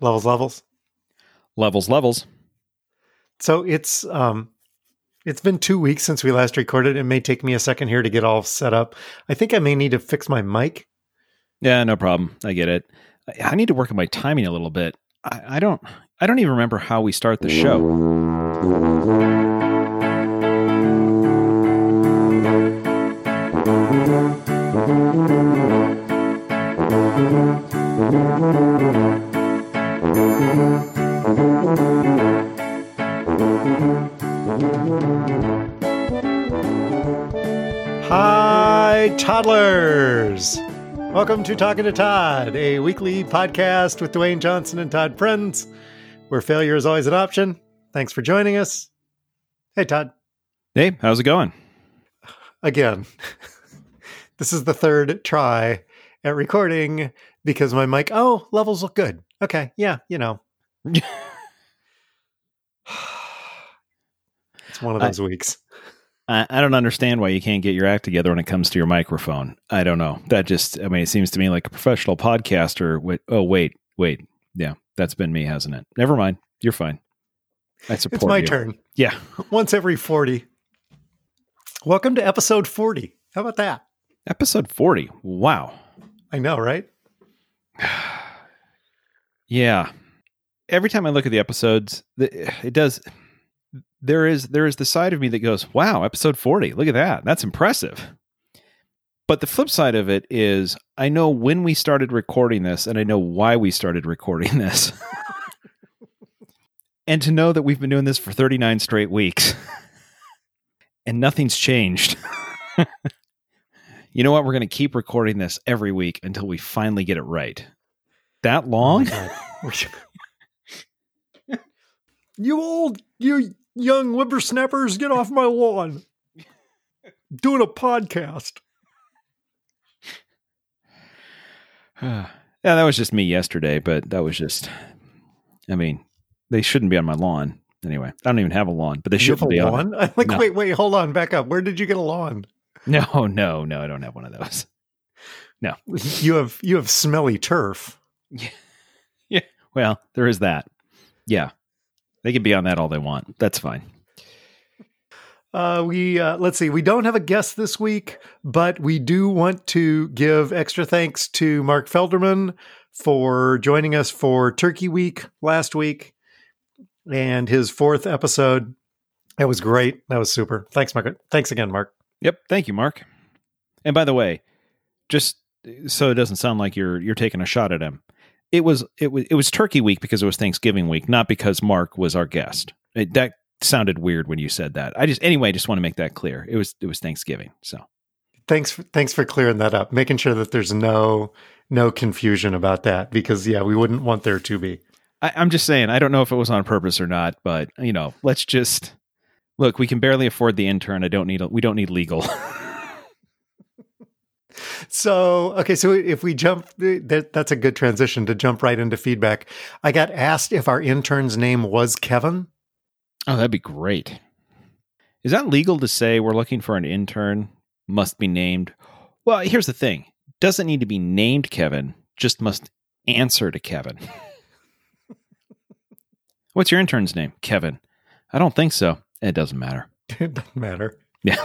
Levels, levels. Levels, levels. So it's um it's been two weeks since we last recorded. It may take me a second here to get all set up. I think I may need to fix my mic. Yeah, no problem. I get it. I, I need to work on my timing a little bit. I, I don't. I don't even remember how we start the show. Hi, toddlers. Welcome to Talking to Todd, a weekly podcast with Dwayne Johnson and Todd Friends, where failure is always an option. Thanks for joining us. Hey, Todd. Hey, how's it going? Again, this is the third try at recording because my mic, oh, levels look good. Okay. Yeah, you know. it's one of those weeks. I, I don't understand why you can't get your act together when it comes to your microphone. I don't know. That just, I mean, it seems to me like a professional podcaster. With, oh, wait, wait. Yeah, that's been me, hasn't it? Never mind. You're fine. I support It's my you. turn. Yeah. Once every 40. Welcome to episode 40. How about that? Episode 40. Wow. I know, right? Yeah. Every time I look at the episodes, it does. There is there is the side of me that goes, "Wow, episode forty! Look at that. That's impressive." But the flip side of it is, I know when we started recording this, and I know why we started recording this, and to know that we've been doing this for thirty nine straight weeks, and nothing's changed. you know what? We're going to keep recording this every week until we finally get it right. That oh long? Oh you old, you young whippersnappers, get off my lawn. Doing a podcast. yeah, that was just me yesterday, but that was just, I mean, they shouldn't be on my lawn. Anyway, I don't even have a lawn, but they a be on. lawn? I'm like, No. wait, wait, hold on, back up. Where did you get a lawn? No, no, no, I don't have one of those. No, you have you have smelly turf. Yeah, yeah. Well, there is that. Yeah. They can be on that all they want. That's fine. Uh, we uh, let's see. We don't have a guest this week, but we do want to give extra thanks to Mark Felderman for joining us for Turkey Week last week and his fourth episode. That was great. That was super. Thanks, Mark. Thanks again, Mark. Yep. Thank you, Mark. And by the way, just so it doesn't sound like you're you're taking a shot at him. It was it was it was Turkey week because it was Thanksgiving week, not because Mark was our guest. It, that sounded weird when you said that. I just anyway, I just want to make that clear. It was it was Thanksgiving. So Thanks. For, thanks for clearing that up, making sure that there's no no confusion about that because yeah, we wouldn't want there to be. I, I'm just saying, I don't know if it was on purpose or not, but you know, let's just look. We can barely afford the intern. I don't need. A, we don't need legal. So, okay, so if we jump, that, that's a good transition to jump right into feedback. I got asked if our intern's name was Kevin. oh, that'd be great. Is that legal to say we're looking for an intern? Must be named. Well, here's the thing: doesn't need to be named Kevin. Just must answer to Kevin. What's your intern's name? Kevin. I don't think so. It doesn't matter. It doesn't matter. Yeah.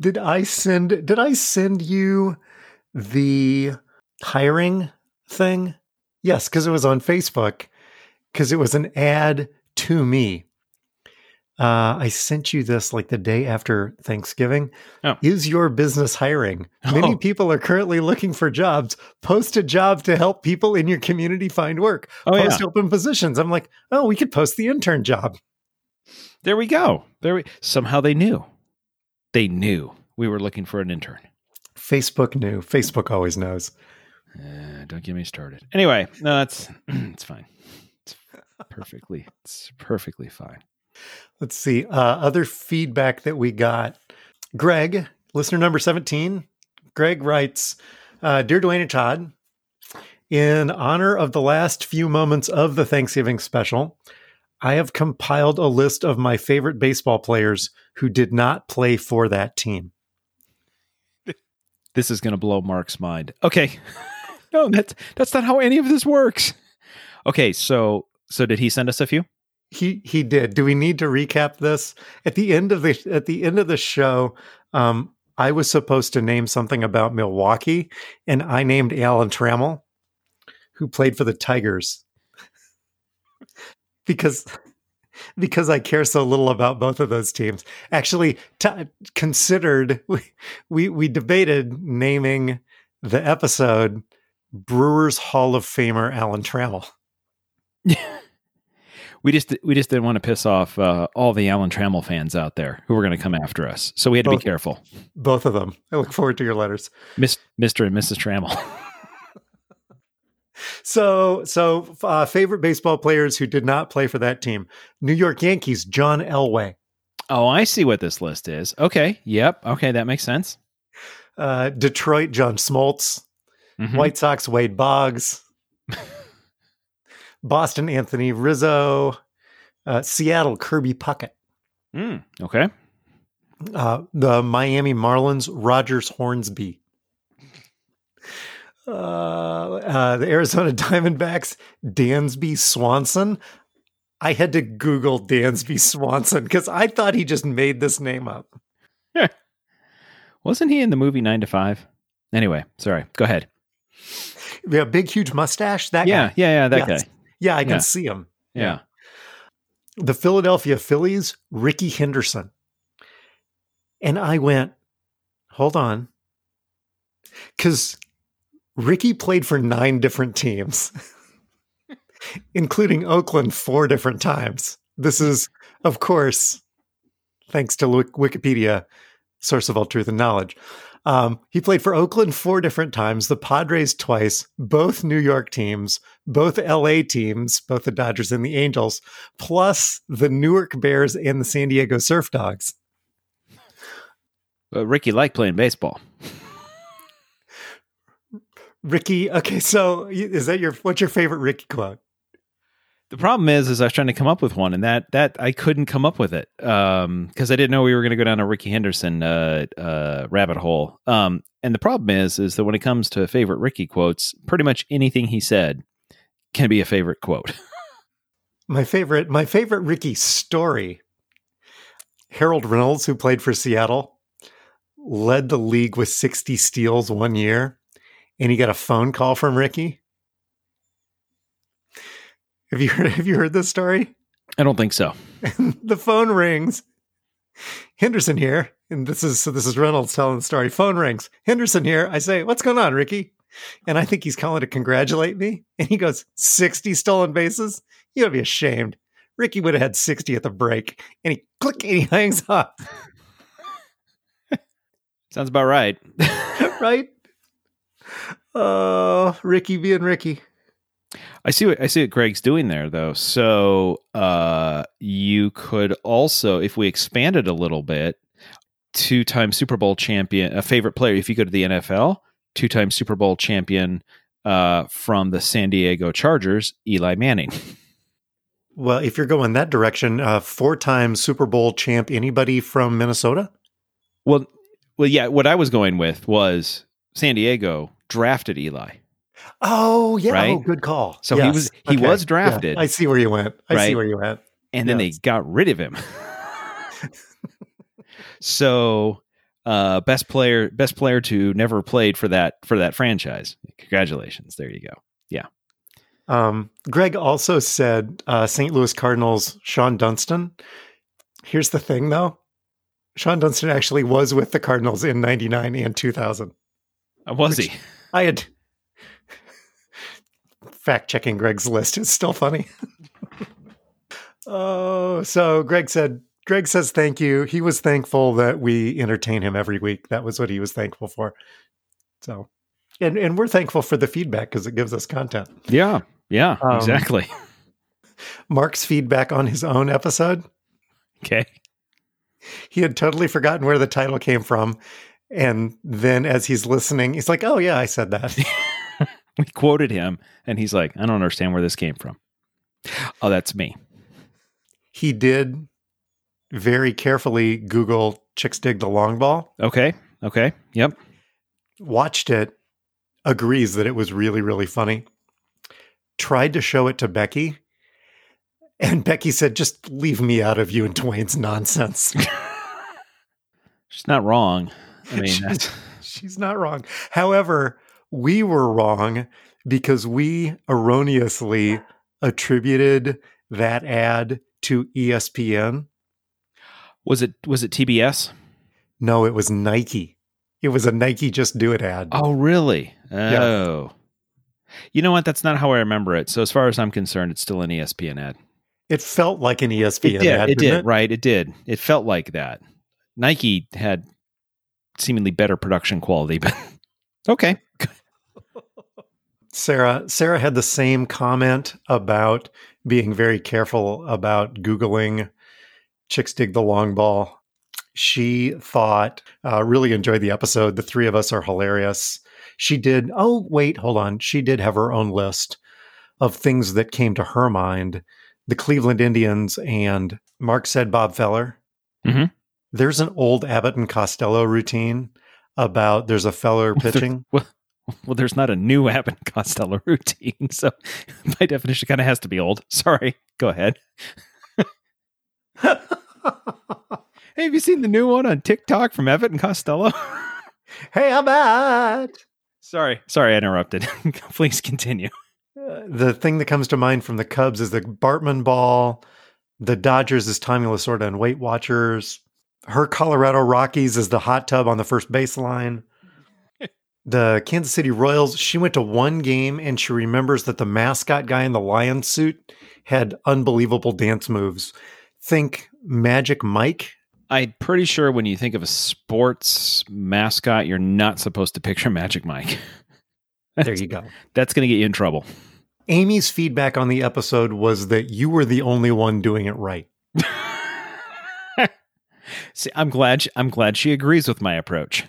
Did I send? Did I send you the hiring thing? Yes, because it was on Facebook. Because it was an ad to me. Uh, I sent you this like the day after Thanksgiving. Oh. Is your business hiring? Many Oh. people are currently looking for jobs. Post a job to help people in your community find work. Oh post yeah. open positions. I'm like, oh, we could post the intern job. There we go. There we somehow they knew. They knew we were looking for an intern. Facebook knew. Facebook always knows. Uh, don't get me started. Anyway, no, that's it's fine. It's perfectly, it's perfectly fine. Let's see. Uh, other feedback that we got. Greg, listener number 17, Greg writes uh, Dear Dwayne and Todd, in honor of the last few moments of the Thanksgiving special, I have compiled a list of my favorite baseball players who did not play for that team. This is going to blow Mark's mind. Okay, no, that's that's not how any of this works. Okay, so so did he send us a few? He he did. Do we need to recap this at the end of the at the end of the show? Um, I was supposed to name something about Milwaukee, and I named Alan Trammell, who played for the Tigers, because because I care so little about both of those teams. Actually, t- considered we, we we debated naming the episode Brewers Hall of Famer Alan Trammell. we just we just didn't want to piss off uh, all the Alan Trammell fans out there who were going to come after us. So we had to Both- be careful. Both of them. I look forward to your letters. Miss, Mr. and Mrs. Trammell. So, so uh, favorite baseball players who did not play for that team: New York Yankees, John Elway; oh, I see what this list is. Okay. Yep. Okay, that makes sense. uh, Detroit, John Smoltz; Mhm. White Sox, Wade Boggs; Boston, Anthony Rizzo; uh, Seattle, Kirby Puckett; Mm, okay. uh, the Miami Marlins, Rogers Hornsby; uh, uh, the Arizona Diamondbacks, Dansby Swanson. I had to Google Dansby Swanson because I thought he just made this name up. Wasn't he in the movie Nine to Five? Anyway, sorry. Go ahead. Yeah, big, huge mustache. That Yeah, guy. yeah, yeah. Yeah. That Yes. guy. Yeah, I can Yeah. see him. Yeah. The Philadelphia Phillies, Rickey Henderson. And I went, hold on. Because Rickey played for nine different teams, including Oakland four different times. This is, of course, thanks to Wikipedia, source of all truth and knowledge. Um, he played for Oakland four different times, the Padres twice, both New York teams, both LA teams, both the Dodgers and the Angels, plus the Newark Bears and the San Diego Surf Dogs. But Rickey liked playing baseball. Rickey, okay, so is that your what's your favorite Rickey quote? The problem is, is I was trying to come up with one, and that that I couldn't come up with it because I didn't know we were going to go down a Rickey Henderson uh, uh, rabbit hole. Um, and the problem is, is that when it comes to favorite Rickey quotes, pretty much anything he said can be a favorite quote. My favorite, my favorite Rickey story. Harold Reynolds, who played for Seattle, led the league with 60 steals one year, and he got a phone call from Rickey. Have you heard have you heard this story? I don't think so. the phone rings. Henderson here. And this is so this is Reynolds telling the story. Phone rings. Henderson here. I say, What's going on, Rickey? And I think he's calling to congratulate me. And he goes, 60 stolen bases? You gotta be ashamed. Rickey would have had 60 at the break. And he click and he hangs up. Sounds about right. right? Oh, Rickey being Rickey. I see what I see what Greg's doing there though. So uh you could also, if we expanded a little bit, two time Super Bowl champion, a favorite player, if you go to the NFL, two time Super Bowl champion uh from the San Diego Chargers, Eli Manning. Well, if you're going that direction, uh, four-time Super Bowl champ, anybody from Minnesota? Well well yeah, what I was going with was San Diego drafted Eli. Oh, yeah. Right? Oh, good call. So he was- he was drafted. Yeah, I see where you went. I see where you went. and then Yes. they got rid of him. so, uh, best player, best player to never played for that for that franchise. Congratulations, there you go. Yeah. Um, Greg also said uh, St. Louis Cardinals Shawon Dunston. Here's the thing, though. Shawon Dunston actually was with the Cardinals in '99 and 2000. Uh, was he? I had fact checking Greg's list is still funny. oh, so Greg said, Greg says thank you. He was thankful that we entertain him every week. That was what he was thankful for. So, and and we're thankful for the feedback because it gives us content. Yeah, yeah, Um, exactly. Mark's feedback on his own episode, Okay. he had totally forgotten where the title came from. And then as he's listening, he's like, "Oh yeah, I said that." We quoted him, and he's like, "I don't understand where this came from." Oh, that's me. he did very carefully Google "chicks dig the long ball." Okay. Okay. Yep. watched it agrees that it was really, really funny. Tried to show it to Becky, and Becky said, just leave me out of you and Dwayne's nonsense. She's not wrong. I mean, she's, she's not wrong. However, we were wrong because we erroneously attributed that ad to ESPN. was it was it TBS? No, it was Nike. It was a Nike Just Do It ad. Oh, really? Yeah. Oh. You know what? That's not how I remember it. So as far as I'm concerned, it's still an ESPN ad. It felt like an ESPN It did. ad. it did. Right. It did. It felt like that. Nike had seemingly better production quality, but okay. Sarah Sarah had the same comment about being very careful about googling chicks dig the long ball. She thought uh, really enjoyed the episode. The three of us are hilarious. She did. Oh wait, hold on. She did have her own list of things that came to her mind. The Cleveland Indians and Mark said Bob Feller. Mhm. There's an old Abbott and Costello routine about there's a feller pitching. Well, well, there's not a new Abbott and Costello routine, so by definition, kind of has to be old. Sorry. Go ahead. Hey, have you seen the new one on TikTok from Abbott and Costello? hey, I'm at. sorry, sorry, I interrupted. Please continue. Uh, the thing that comes to mind from the Cubs is the Bartman ball. The Dodgers is Tommy Lasorda and Weight Watchers. Her Colorado Rockies is the hot tub on the first baseline. the Kansas City Royals, she went to one game and she remembers that the mascot guy in the lion suit had unbelievable dance moves. Think Magic Mike. I'm pretty sure when you think of a sports mascot, you're not supposed to picture Magic Mike. There you go. That's going to get you in trouble. Amy's feedback on the episode was that you were the only one doing it right. See, I'm glad. She, I'm glad she agrees with my approach.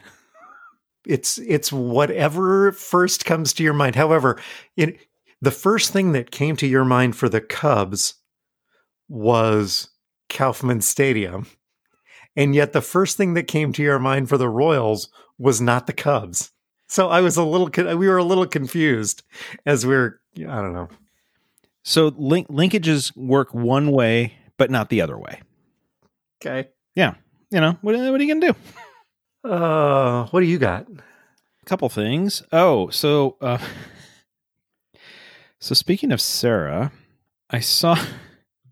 it's it's whatever first comes to your mind. However, it, the first thing that came to your mind for the Cubs was Kauffman Stadium, and yet the first thing that came to your mind for the Royals was not the Cubs. So I was a little we were a little confused as we are I don't know. So link, linkages work one way, but not the other way. Okay. Yeah, you know what? What are you gonna do? Uh, what do you got? A couple things. Oh, so uh, so speaking of Sarah, I saw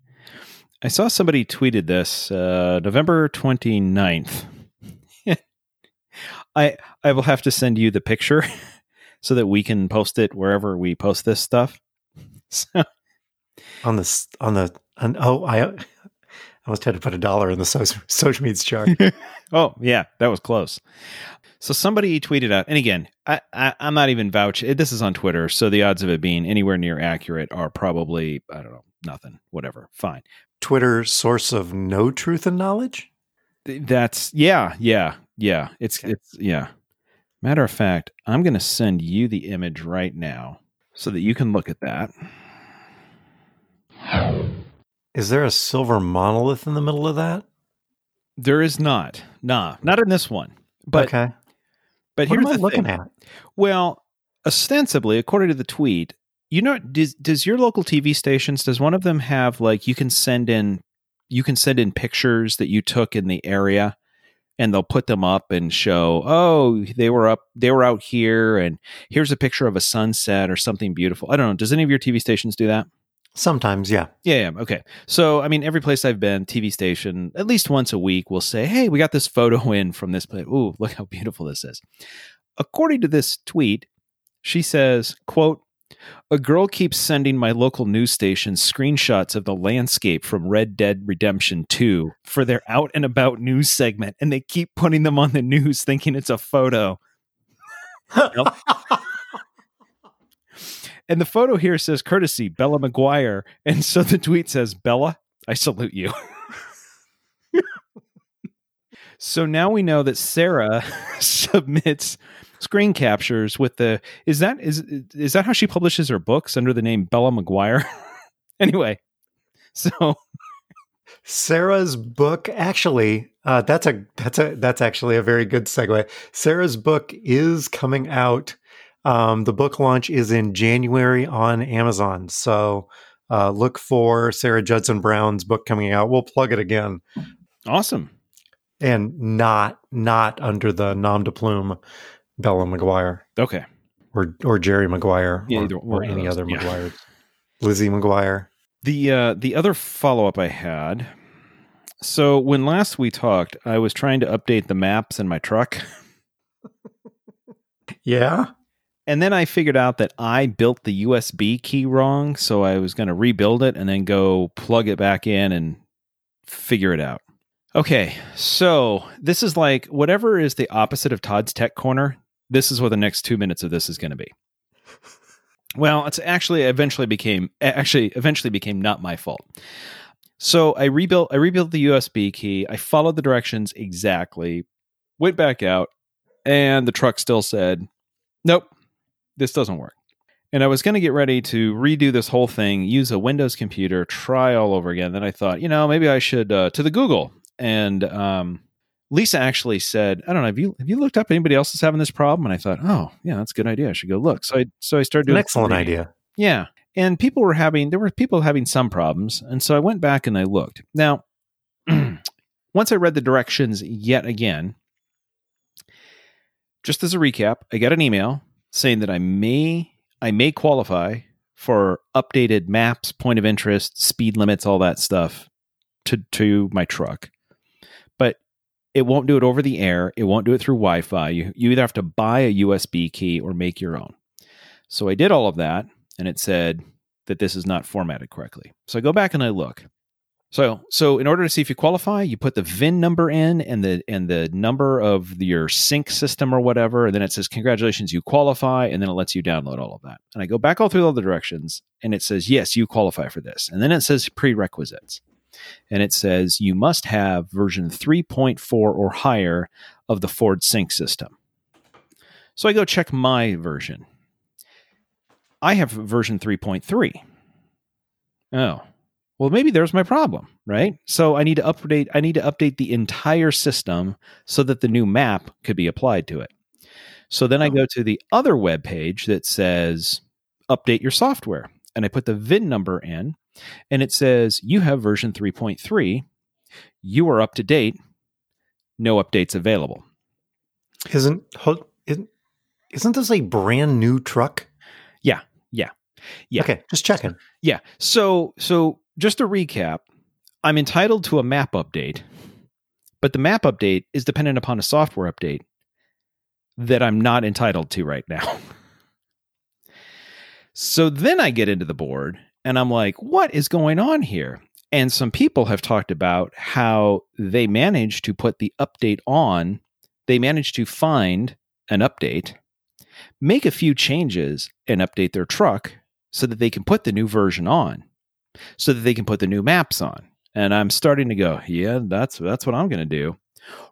I saw somebody tweeted this uh, November 29th. I I will have to send you the picture so that we can post it wherever we post this stuff. So, On the on the on, oh I I almost had to put a dollar in the social social medias chart. oh yeah, that was close. So somebody tweeted out, and again, I, I I'm not even vouch. Eh, this is on Twitter, so the odds of it being anywhere near accurate are probably I don't know nothing, whatever, fine. Twitter source of no truth and knowledge. That's yeah, yeah, yeah. It's Okay. it's yeah. Matter of fact, I'm going to send you the image right now so that you can look at that. Is there a silver monolith in the middle of that? There is not, nah, not in this one. But okay, but what here's am I looking thing. at? Well, ostensibly, according to the tweet, you know, does does your local TV stations does one of them have like you can send in you can send in pictures that you took in the area and they'll put them up and show, oh, they were up they were out here and here's a picture of a sunset or something beautiful. I don't know. Does any of your TV stations do that? Sometimes, yeah. Yeah, yeah, okay. So, I mean, every place I've been, TV station, at least once a week will say, "Hey, we got this photo in from this place. Ooh, look how beautiful this is." According to this tweet, she says, "quote A girl keeps sending my local news station screenshots of the landscape from Red Dead Redemption 2 for their out and about news segment, and they keep putting them on the news thinking it's a photo." And the photo here says courtesy Bella McGuire. And so the tweet says, Bella, I salute you. so now we know that Sarah submits screen captures with the is that is is that how she publishes her books under the name Bella McGuire? anyway, so Sarah's book actually uh, that's a that's a that's actually a very good segue. Sarah's book is coming out Um, the book launch is in January on Amazon. So uh, look for Sarah Judson Brown's book coming out. We'll plug it again. Awesome. And not not under the nom de plume Bella McGuire Okay. or or Jerry Maguire Yeah, or, or any other yeah. McGuires. Lizzie McGuire. The uh, the other follow up I had. So when last we talked, I was trying to update the maps in my truck, Yeah. And then I figured out that I built the USB key wrong. So I was going to rebuild it and then go plug it back in and figure it out. Okay, so this is like whatever is the opposite of Todd's Tech Corner. This is what the next two minutes of this is going to be. Well, it's actually eventually became actually eventually became not my fault. So I rebuilt I rebuilt the USB key. I followed the directions exactly. Went back out and the truck still said, "Nope. This doesn't work." And I was going to get ready to redo this whole thing, use a Windows computer, try all over again. Then I thought, you know, maybe I should uh, to the Google. And um, Lisa actually said, "I don't know. Have you have you looked up anybody else that's having this problem?" And I thought, "Oh, yeah, that's a good idea. I should go look." So I so I started An doing excellent some reading. idea. Yeah. And people were having, there were people having some problems. And so I went back and I looked. Now, once I read the directions yet again, just as a recap, I got an email saying that I may, I may qualify for updated maps, point of interest, speed limits, all that stuff to, to my truck. But it won't do it over the air. It won't do it through Wi Fi. You, you either have to buy a USB key or make your own. So I did all of that and it said that this is not formatted correctly. So I go back and I look. So so in order to see if you qualify, you put the VIN number in and the and the number of your sync system or whatever, and then it says congratulations, you qualify, and then it lets you download all of that. And I go back all through all the directions, and it says yes, you qualify for this, and then it says prerequisites, and it says you must have version 3.4 or higher of the Ford Sync system. So I go check my version. I have version 3.3. Oh. Well, maybe there's my problem, right? So I need to update I need to update the entire system so that the new map could be applied to it. So then I go to the other web page that says update your software and I put the VIN number in and it says you have version 3.3. You are up to date. No updates available. Isn't isn't isn't this a brand new truck? Yeah, yeah, yeah. Okay, just checking. Yeah. So so just to recap, I'm entitled to a map update, but the map update is dependent upon a software update that I'm not entitled to right now. so then I get into the board and I'm like, what is going on here? And some people have talked about how they managed to put the update on, they managed to find an update, make a few changes, and update their truck so that they can put the new version on, so that they can put the new maps on. And I'm starting to go, yeah, that's that's what I'm going to do.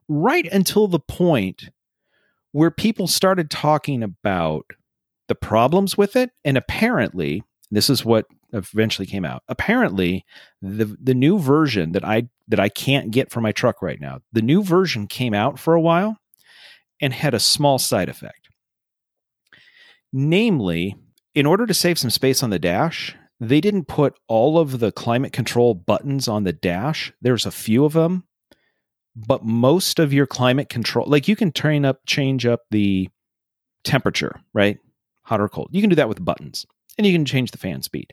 Right until the point where people started talking about the problems with it, and apparently, this is what eventually came out. Apparently, the the new version that I that I can't get for my truck right now, the new version came out for a while and had a small side effect. Namely, in order to save some space on the dash, they didn't put all of the climate control buttons on the dash. There's a few of them, but most of your climate control, like you can turn up, change up the temperature, right? Hot or cold. You can do that with buttons and you can change the fan speed.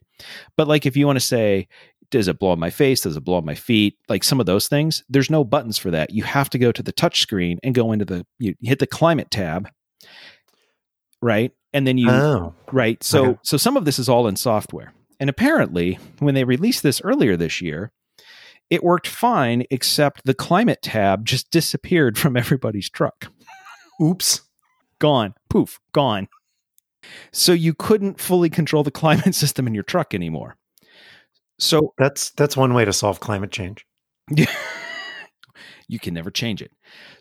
But like if you want to say, does it blow on my face? Does it blow on my feet? Like some of those things, there's no buttons for that. You have to go to the touch screen and go into the, you hit the climate tab, right? And then you, Oh, right so Okay. so some of this is all in software and apparently when they released this earlier this year it worked fine except the climate tab just disappeared from everybody's truck. Oops. gone. Poof. Gone. So you couldn't fully control the climate system in your truck anymore. So That's that's one way to solve climate change. you can never change it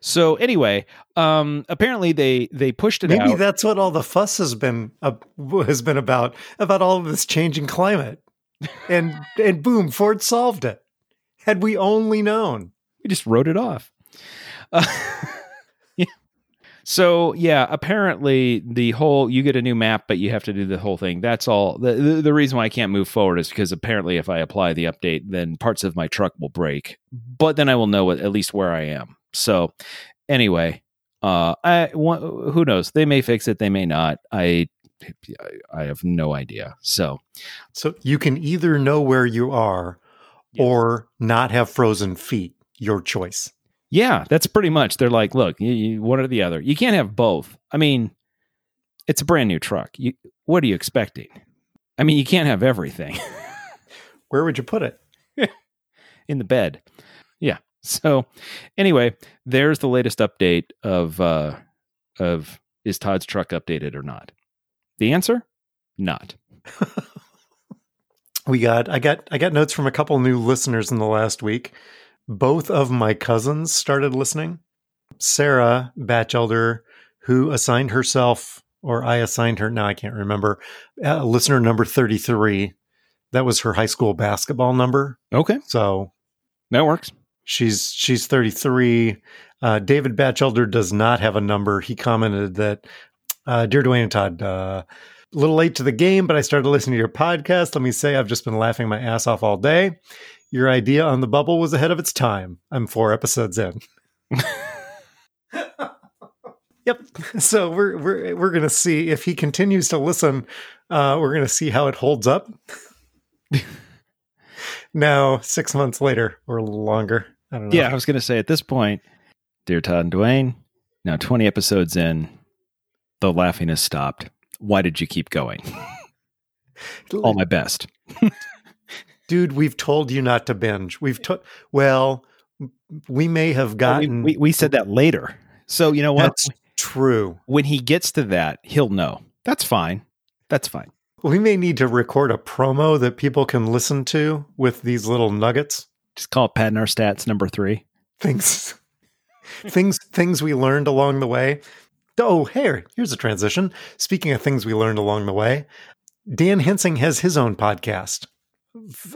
so anyway um apparently they they pushed it Maybe out that's what all the fuss has been uh, has been about about all of this changing climate, and and boom, Ford solved it. Had we only known. we just wrote it off uh. So yeah, apparently the whole you get a new map, but you have to do the whole thing. That's all. The, the the reason why I can't move forward is because apparently if I apply the update, then parts of my truck will break. But then I will know at least where I am. So anyway, uh, I who knows? They may fix it. They may not. I I have no idea. So So you can either know where you are Yes. or not have frozen feet. Your choice. Yeah, that's pretty much. They're like, look, you, you, one or the other. You can't have both. I mean, it's a brand new truck. You, what are you expecting? I mean, you can't have everything Where would you put it? in the bed. Yeah. So, anyway, there's the latest update of uh, of is Todd's truck updated or not? The answer, not. We got I got I got notes from a couple new listeners in the last week. Both of my cousins started listening. Sarah Batchelder, who assigned herself or I assigned her, now I can't remember, uh, listener number 33. That was her high school basketball number. Okay, So that works. She's she's 33. Uh, David Batchelder does not have a number. He commented that, uh, dear Dwayne and Todd, uh, a little late to the game, but I started listening to your podcast. Let me say, I've just been laughing my ass off all day. Your idea on the bubble was ahead of its time. I'm four episodes in. yep. So we're we're we're gonna see if he continues to listen. Uh, we're gonna see how it holds up. now, six months later or longer. I don't know. Yeah, I was going to say at this point, dear Todd and Dwayne, now 20 episodes in, the laughing has stopped. Why did you keep going? All my best. Dude we've told you not to binge we've told well we may have gotten we, we said that later. So, you know what? that's true when he gets to that, he'll know. That's fine. That's fine. we may need to record a promo that people can listen to with these little nuggets Just call it Patting Our Stats number three. things things things we learned along the way oh here here's a transition speaking of things we learned along the way dan hensing has his own podcast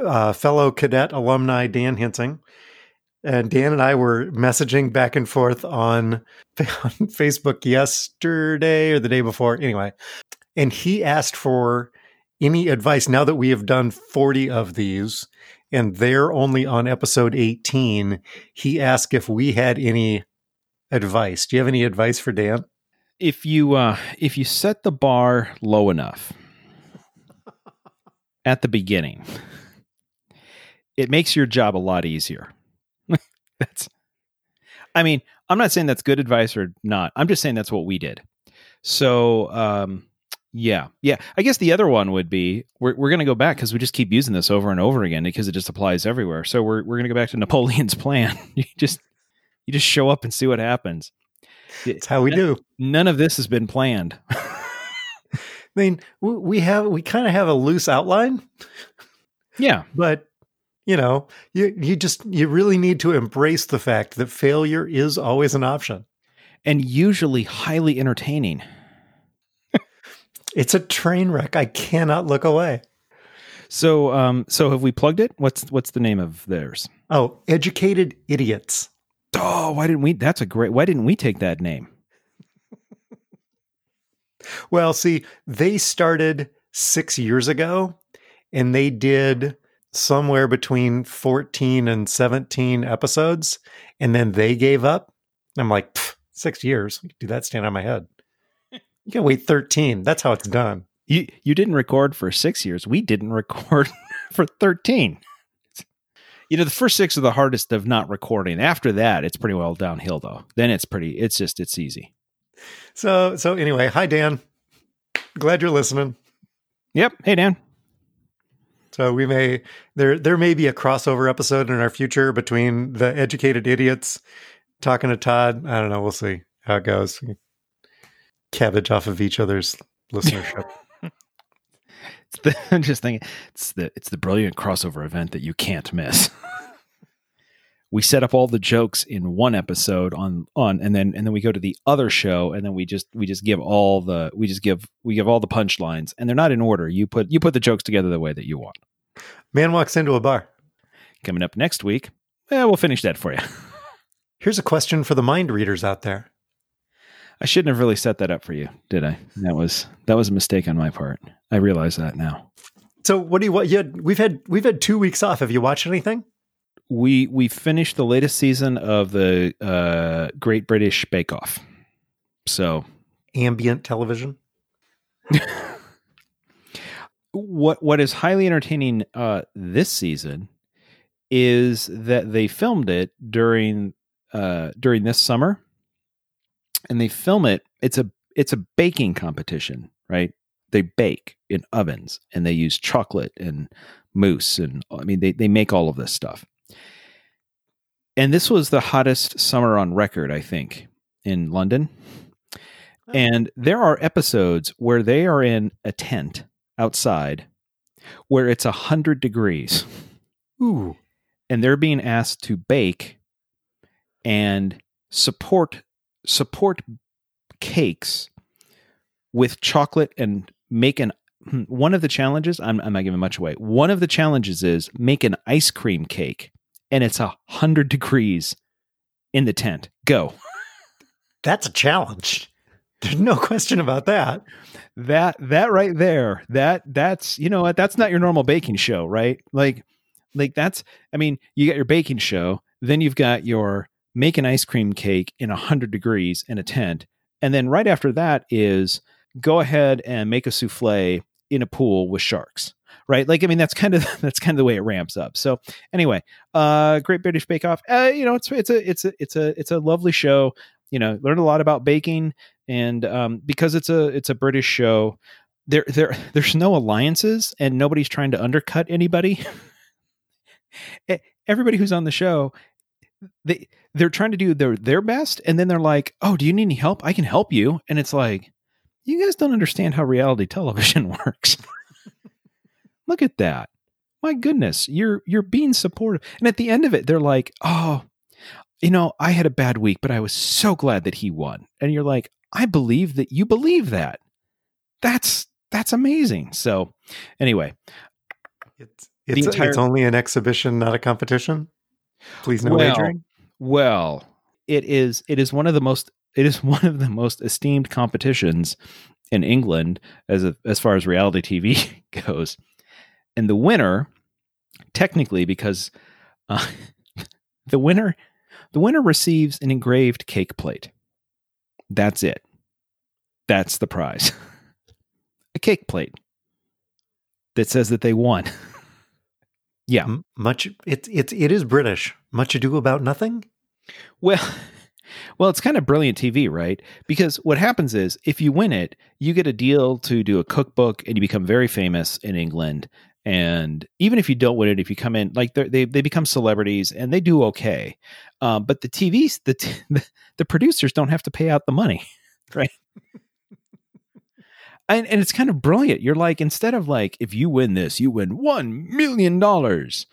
uh, fellow cadet alumni dan hensing and dan and i were messaging back and forth on, on facebook yesterday or the day before anyway and he asked for any advice. Now that we have done 40 of these and they're only on episode 18 he asked if we had any advice. Do you have any advice for dan? If you uh if you set the bar low enough at the beginning, it makes your job a lot easier. that's I mean, I'm not saying that's good advice or not. I'm just saying that's what we did. So, um yeah. Yeah. I guess the other one would be we're we're going to go back cuz we just keep using this over and over again because it just applies everywhere. So we're we're going to go back to Napoleon's plan. you just you just show up and see what happens. It's how we do None of this has been planned. I mean we have we kind of have a loose outline yeah. but you know you you just you really need to embrace the fact that failure is always an option And usually highly entertaining. it's a train wreck i cannot look away So um so have we plugged it? What's what's the name of theirs? oh educated idiots Oh, why didn't we that's a great why didn't we take that name? Well, see, they started six years ago and they did somewhere between 14 and 17 episodes. And then they gave up. I'm like, six years. Do that stand on my head. You can wait 13. That's how it's done. You you didn't record for 6 years. We didn't record for 13. You know, the first 6 are the hardest of not recording. After that, it's pretty well downhill though. Then it's pretty it's just it's easy. So, so anyway, hi, Dan. Glad you're listening. Yep. Hey Dan. So we may there there may be a crossover episode in our future between the educated idiots talking to Todd. I don't know. We'll see how it goes. Cabbage off of each other's listenership. It's the, I'm just thinking it's the it's the brilliant crossover event that you can't miss. we set up all the jokes in one episode on on and then and then we go to the other show and then we just we just give all the we just give we give all the punchlines and they're not in order. You put you put the jokes together the way that you want. Man walks into a bar. Coming up next week, well, we'll finish that for you. Here's a question for the mind readers out there. I shouldn't have really set that up for you, did I? That was that was a mistake on my part. I realize that now. So what do you what you had, we've had we've had two weeks off. Have you watched anything? We we finished the latest season of the uh, Great British Bake Off. So Ambient television. what what is highly entertaining uh, this season is that they filmed it during uh, during this summer, and they film it. It's a it's a baking competition, right? They bake in ovens, and they use chocolate and mousse, and I mean they they make all of this stuff. And this was the hottest summer on record, I think, in London. And there are episodes where they are in a tent outside where it's a hundred degrees. Ooh. And they're being asked to bake and support support cakes with chocolate and make an hmm, one of the challenges I'm, I'm not giving much away one of the challenges is make an ice cream cake and it's a hundred degrees in the tent. Go. That's a challenge. There's no question about that. that that right there that that's you know what? That's not your normal baking show right? Like like that's i mean you got your baking show then you've got your make an ice cream cake in a 100 degrees in a tent and then right after that is go ahead and make a souffle in a pool with sharks right? Like i mean that's kind of that's kind of the way it ramps up. So anyway uh great british bake off uh you know it's it's a it's a it's a it's a lovely show. You know learn a lot about baking and um because it's a it's a british show there there there's no alliances and nobody's trying to undercut anybody. Everybody who's on the show they they're trying to do their their best and then they're like oh do you need any help? I can help you. And it's like you guys don't understand how reality television works look at that my goodness you're you're being supportive and at the end of it they're like oh you know i had a bad week but i was so glad that he won and you're like i believe that you believe that that's that's amazing so anyway It's it's, entire- it's only an exhibition, not a competition. Please no Well, wagering. Well, it is it is one of the most it is one of the most esteemed competitions in England as a, as far as reality TV goes. And the winner technically because uh, the winner the winner receives an engraved cake plate. That's it. That's the prize. a cake plate that says that they won. yeah. M- Much it's it's it is British. Much ado about nothing. Well, well, it's kind of brilliant TV, right? Because what happens is if you win it, you get a deal to do a cookbook and you become very famous in England. And even if you don't win it, if you come in, like they they become celebrities and they do okay. Um, but the TVs, the, t- the the producers don't have to pay out the money, right? and, and it's kind of brilliant. You're like, instead of like, if you win this, you win one million dollars.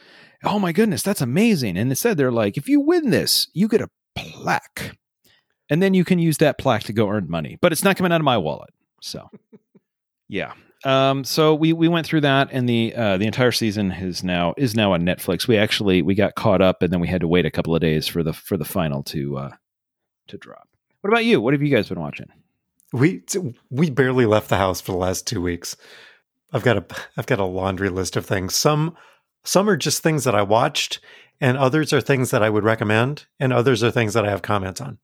Oh my goodness, that's amazing. And instead, they're like, if you win this, you get a plaque. And then you can use that plaque to go earn money. But it's not coming out of my wallet. So yeah. Um, so we we went through that and the uh, the entire season is now is now on Netflix. We actually we got caught up and then we had to wait a couple of days for the for the final to uh to drop. What about you? What have you guys been watching? We we barely left the house for the last two weeks. I've got a I've got a laundry list of things. Some some are just things that I watched, and others are things that I would recommend, and others are things that I have comments on.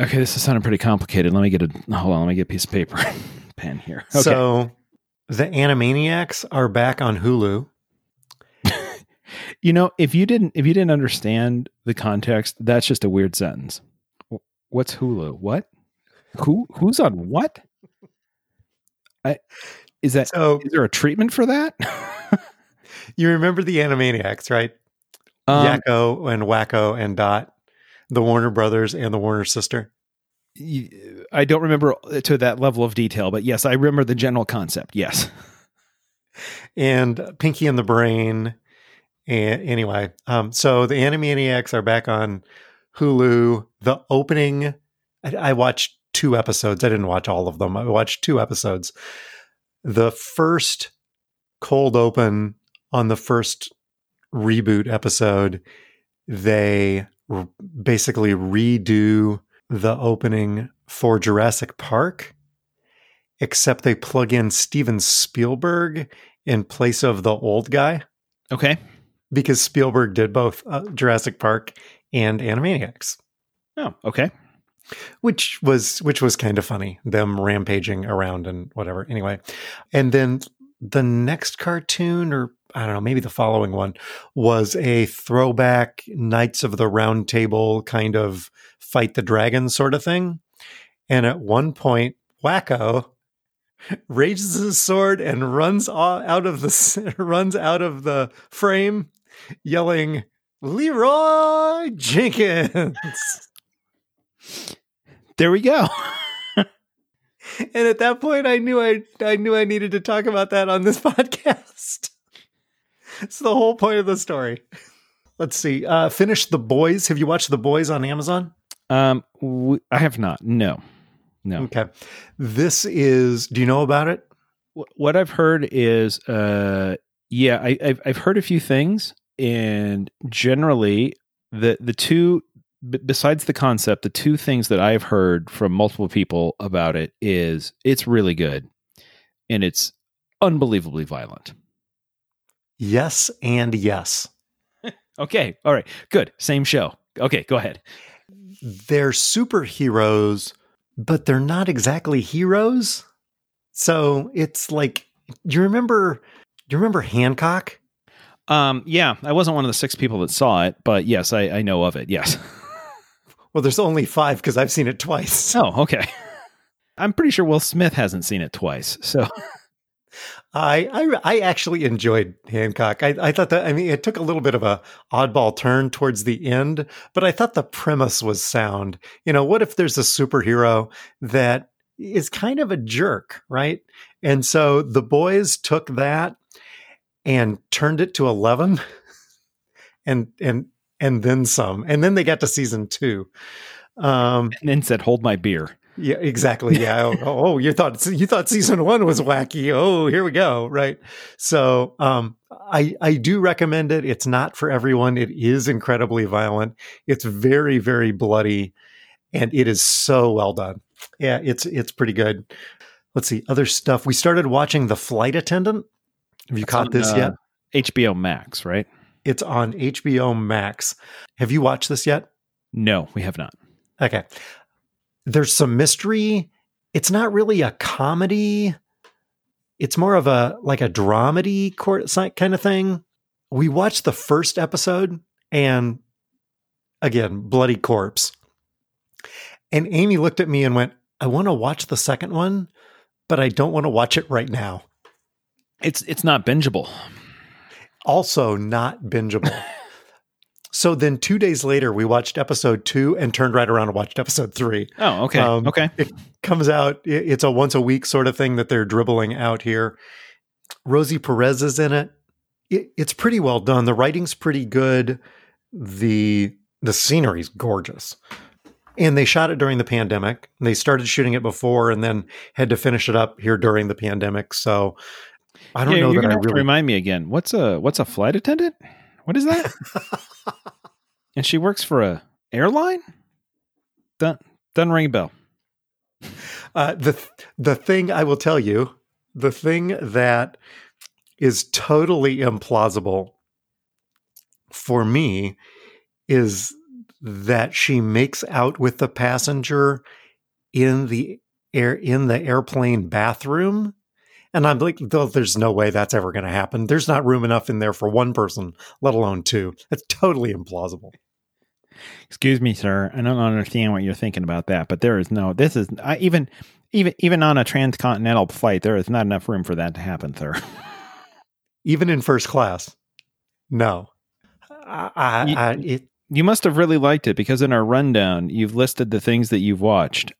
Okay, this is sounding pretty complicated. Let me get a hold on. Let me get a piece of paper, pen here. Okay. So, the Animaniacs are back on Hulu. you know, if you didn't if you didn't understand the context, that's just a weird sentence. What's Hulu? What? Who who's on what? I is that So is there a treatment for that? you remember the Animaniacs, right? Um, Yakko and Wakko and Dot, the Warner Brothers and the Warner sister. I don't remember to that level of detail, but yes, I remember the general concept. Yes. and Pinky and the Brain. And anyway, um, so the Animaniacs are back on Hulu. The opening, I, I watched two episodes. I didn't watch all of them. I watched two episodes. The first cold open on the first reboot episode, they r- basically redo the opening for Jurassic Park, except they plug in Steven Spielberg in place of the old guy Okay. because Spielberg did both uh, Jurassic Park and Animaniacs, Oh, okay. which was which was kind of funny. Them rampaging around and whatever. Anyway, and then the next cartoon, or I don't know, maybe the following one, was a throwback Knights of the Round Table kind of fight the dragon sort of thing. And at one point, Wakko raises his sword and runs out of the runs out of the frame, yelling, "Leroy Jenkins!" There we go. and at that point, I knew I I knew I needed to talk about that on this podcast. It's the whole point of the story. Let's see. Uh, finish the boys. Have you watched the boys on Amazon? Um, w- I have not. No, no. Okay. This is. Do you know about it? Wh- What I've heard is, uh, yeah, I, I've I've heard a few things, and generally, the the two b- besides the concept, the two things that I've heard from multiple people about it is it's really good, and it's unbelievably violent. Yes and yes. Okay, all right, good. Same show. Okay, go ahead. They're superheroes, but they're not exactly heroes. So it's like you remember. Do you remember Hancock? Um, yeah, I wasn't one of the six people that saw it, but yes, I, I know of it. Yes. Well, there's only five because I've seen it twice. Oh, okay. I'm pretty sure Will Smith hasn't seen it twice. So I, I I actually enjoyed Hancock. I, I thought that I mean it took a little bit of a oddball turn towards the end, but I thought the premise was sound. You know, what if there's a superhero that is kind of a jerk, right? And so the boys took that and turned it to 11 and and and then some. And then they got to season 2. Um and then said, "Hold my beer." Yeah, exactly. Yeah. oh, oh, you thought you thought season one was wacky. Oh, here we go. Right. So, um, I I do recommend it. It's not for everyone. It is incredibly violent. It's very very bloody, and it is so well done. Yeah, it's it's pretty good. Let's see other stuff. We started watching The Flight Attendant. Have you It's caught on, this uh, yet? HBO Max, right? It's on HBO Max. Have you watched this yet? No, we have not. Okay. There's some mystery. It's not really a comedy. It's more of a like a dramedy court kind of thing. We watched the first episode and again, bloody corpse. And Amy looked at me and went, "I want to watch the second one, but I don't want to watch it right now." It's it's not bingeable. Also not bingeable. so then 2 days later we watched episode 2 and turned right around and watched episode 3. Oh, okay. Um, okay. it comes out it's a once a week sort of thing that they're dribbling out here rosie perez is in it. it it's pretty well done the writing's pretty good the the scenery's gorgeous and they shot it during the pandemic they started shooting it before and then had to finish it up here during the pandemic so i don't Yeah, know you're that i have to really remind me again. What's a what's a flight attendant? What is that? and she works for a airline. Doesn't doesn't ring a bell. Uh, the the thing I will tell you, the thing that is totally implausible for me is that she makes out with the passenger in the air in the airplane bathroom. And I'm like, "Though there's no way that's ever going to happen. There's not room enough in there for one person, let alone two. That's totally implausible. Excuse me, sir. I don't understand what you're thinking about that, but there is no. This is I, even even even on a transcontinental flight, there is not enough room for that to happen, sir. Even in first class, no. I, I, You- I, it, You must have really liked it because in our rundown, you've listed the things that you've watched.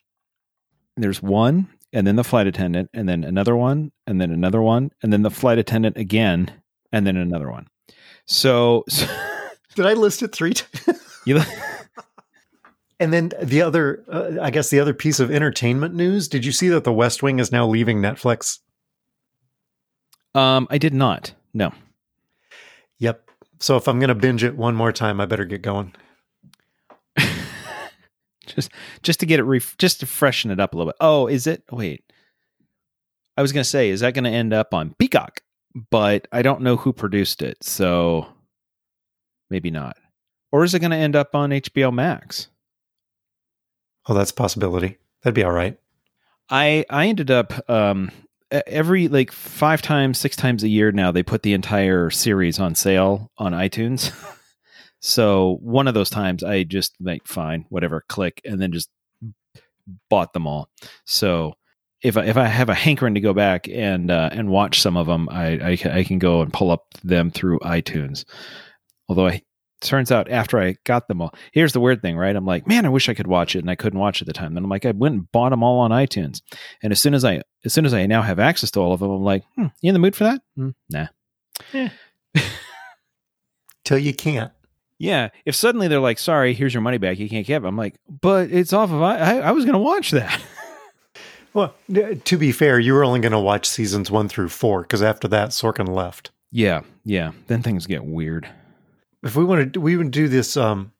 There's one, and then the flight attendant, and then another one, and then another one, and then the flight attendant again, and then another one. So, so Did I list it three times? you, and then the other, uh, I guess, the other piece of entertainment news. Did you see that The West Wing is now leaving Netflix? um, I did not. No. Yep. So if I'm going to binge it one more time, I better get going. Just just to get it ref- just to freshen it up a little bit. Oh, is it? Wait, I was gonna say, is that going to end up on Peacock? But I don't know who produced it, so maybe not. Or is it going to end up on HBO Max? Oh, that's a possibility. That'd be all right. I I ended up um every like five times, six times a year now they put the entire series on sale on iTunes. so one of those times I just like fine, whatever, click and then just bought them all. So if I, if I have a hankering to go back and uh, and watch some of them, I, I I can go and pull up them through iTunes. Although I turns out after I got them all, here's the weird thing, right? I'm like, man, I wish I could watch it, and I couldn't watch it at the time. Then I'm like, I went and bought them all on iTunes, and as soon as I, as soon as I now have access to all of them, I'm like, hmm, you in the mood for that? Hmm, nah. Yeah. Till you can't. Yeah. If suddenly they're like, sorry, here's your money back, you can't keep it. I'm like, but it's off of. I, I, I was going to watch that. well, to be fair, you were only going to watch seasons one through four because after that, Sorkin left. Yeah, yeah. Then things get weird if we want to, we would do this. Um,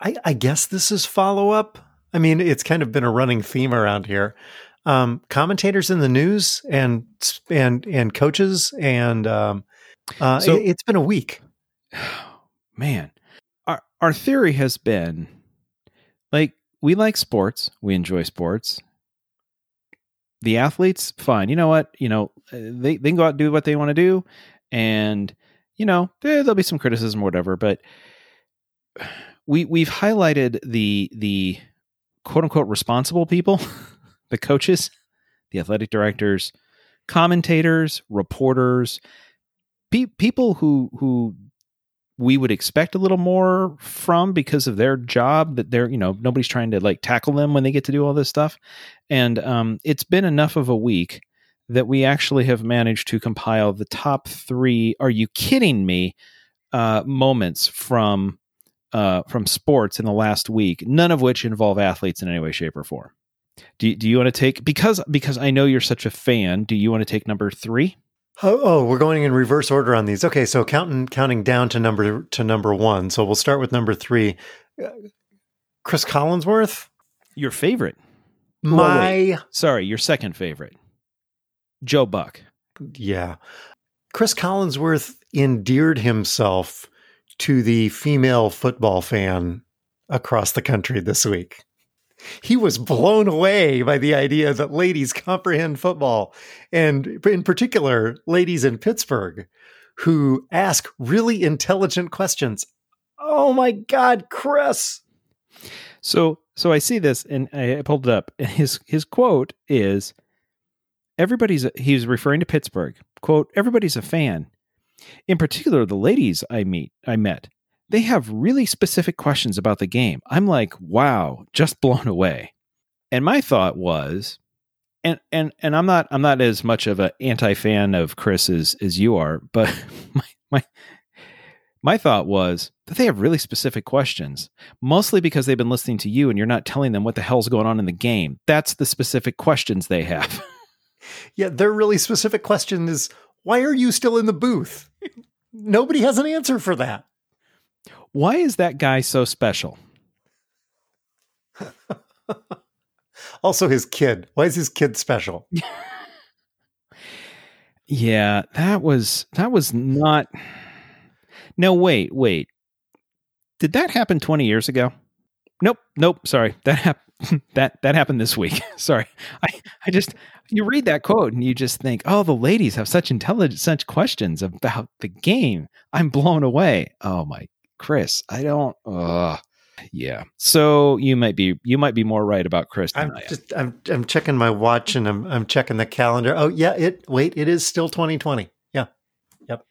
I, I guess this is follow up. I mean, it's kind of been a running theme around here. Um, commentators in the news and and and coaches and um, uh, so, it, it's been a week. Man, our our theory has been like we like sports, we enjoy sports. The athletes, fine. You know what? You know uh, they they can go out and do what they want to do, and you know, there'll be some criticism or whatever, but we we've highlighted the the quote unquote responsible people, the coaches, the athletic directors, commentators, reporters, pe- people who who we would expect a little more from because of their job that they're you know nobody's trying to like tackle them when they get to do all this stuff and um, it's been enough of a week that we actually have managed to compile the top three. Are you kidding me? Uh, moments from uh, from sports in the last week, none of which involve athletes in any way, shape, or form. Do do you want to take because because I know you're such a fan? Do you want to take number three? Oh, oh, we're going in reverse order on these. Okay, so counting counting down to number to number one. So we'll start with number three. Uh, Chris Collinsworth, your favorite. My sorry, your second favorite. Joe Buck. Yeah. Chris Collinsworth endeared himself to the female football fan across the country this week. He was blown away by the idea that ladies comprehend football, and in particular, ladies in Pittsburgh who ask really intelligent questions. Oh my God, Chris. So, so I see this and I pulled it up. His his quote is everybody's he's referring to Pittsburgh. Quote, everybody's a fan. In particular, the ladies I meet I met, they have really specific questions about the game. I'm like, wow, just blown away. And my thought was, and and and I'm not I'm not as much of an anti fan of Chris as as you are, but my my my thought was that they have really specific questions, mostly because they've been listening to you and you're not telling them what the hell's going on in the game. That's the specific questions they have. Yeah, their really specific question is why are you still in the booth? Nobody has an answer for that. Why is that guy so special? also, his kid. Why is his kid special? yeah, that was that was not. No, wait, wait. Did that happen twenty years ago? Nope, nope. Sorry, that happened. that that happened this week. sorry, I I just you read that quote and you just think, oh, the ladies have such intelligent, such questions about the game. I'm blown away. Oh my, Chris, I don't. Uh, yeah. So you might be you might be more right about Chris. I'm just I'm I'm checking my watch and I'm I'm checking the calendar. Oh yeah, it wait, it is still 2020. Yeah. Yep.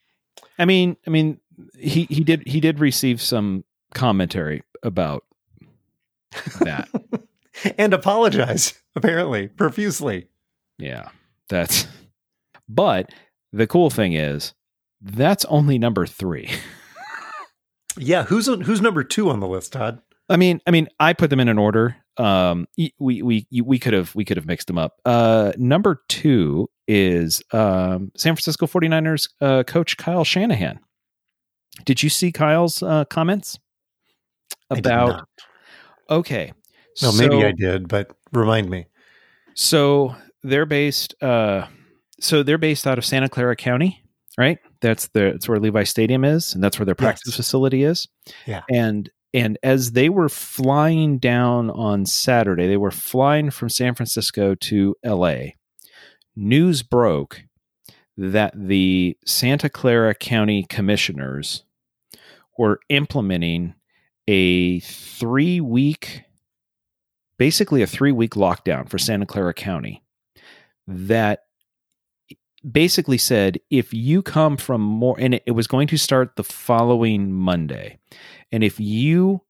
I mean, I mean, he he did he did receive some commentary about that and apologize apparently profusely. Yeah, that's. But the cool thing is, that's only number three. yeah, who's who's number two on the list, Todd? I mean, I mean, I put them in an order. Um, we we we could have we could have mixed them up. Uh, number two is um, San Francisco 49ers uh, coach Kyle Shanahan. Did you see Kyle's uh, comments about Okay. Well, maybe I did, but remind me. So they're based. Uh, so they're based out of Santa Clara County, right? That's the that's where Levi Stadium is, and that's where their practice Yes. facility is. Yeah. And and as they were flying down on Saturday, they were flying from San Francisco to L.A. News broke that the Santa Clara County commissioners were implementing a three week basically a three week lockdown for Santa Clara County that basically said if you come from more, and it, it was going to start the following Monday, and if you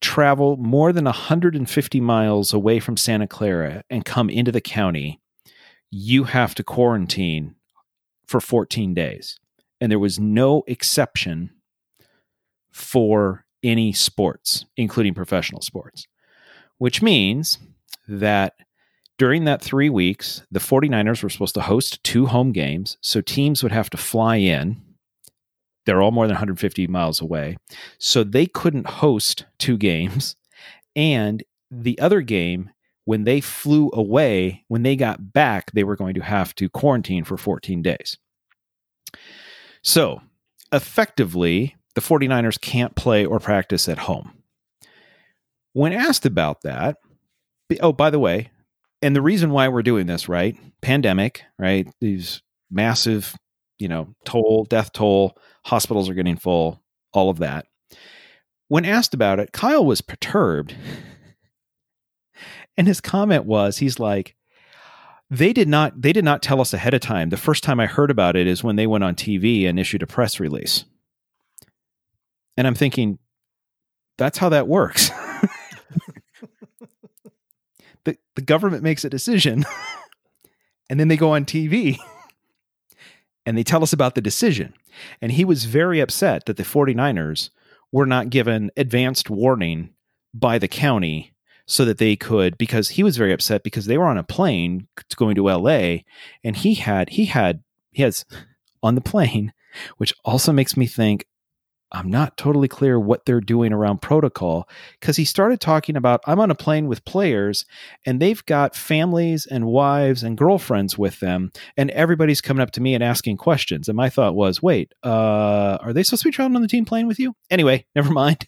travel more than 150 miles away from Santa Clara and come into the county, you have to quarantine for 14 days. And there was no exception for any sports, including professional sports which means that during that three weeks, the 49ers were supposed to host two home games. So teams would have to fly in. They're all more than 150 miles away. So they couldn't host two games. And the other game, when they flew away, when they got back, they were going to have to quarantine for 14 days. So effectively, the 49ers can't play or practice at home. When asked about that, oh, by the way, and the reason why we're doing this, right? Pandemic, right? These massive, you know, toll, death toll, hospitals are getting full, all of that. When asked about it, Kyle was perturbed. And his comment was, he's like, they did not they did not tell us ahead of time. The first time I heard about it is when they went on TV and issued a press release. And I'm thinking, that's how that works. the, government makes a decision and then they go on TV and they tell us about the decision. And he was very upset that the 49ers were not given advanced warning by the county so that they could because he was very upset because they were on a plane going to LA and he had he had he has on the plane which also makes me think I'm not totally clear what they're doing around protocol because he started talking about I'm on a plane with players and they've got families and wives and girlfriends with them and everybody's coming up to me and asking questions. And my thought was wait uh are they supposed to be traveling on the team plane with you? Anyway never mind.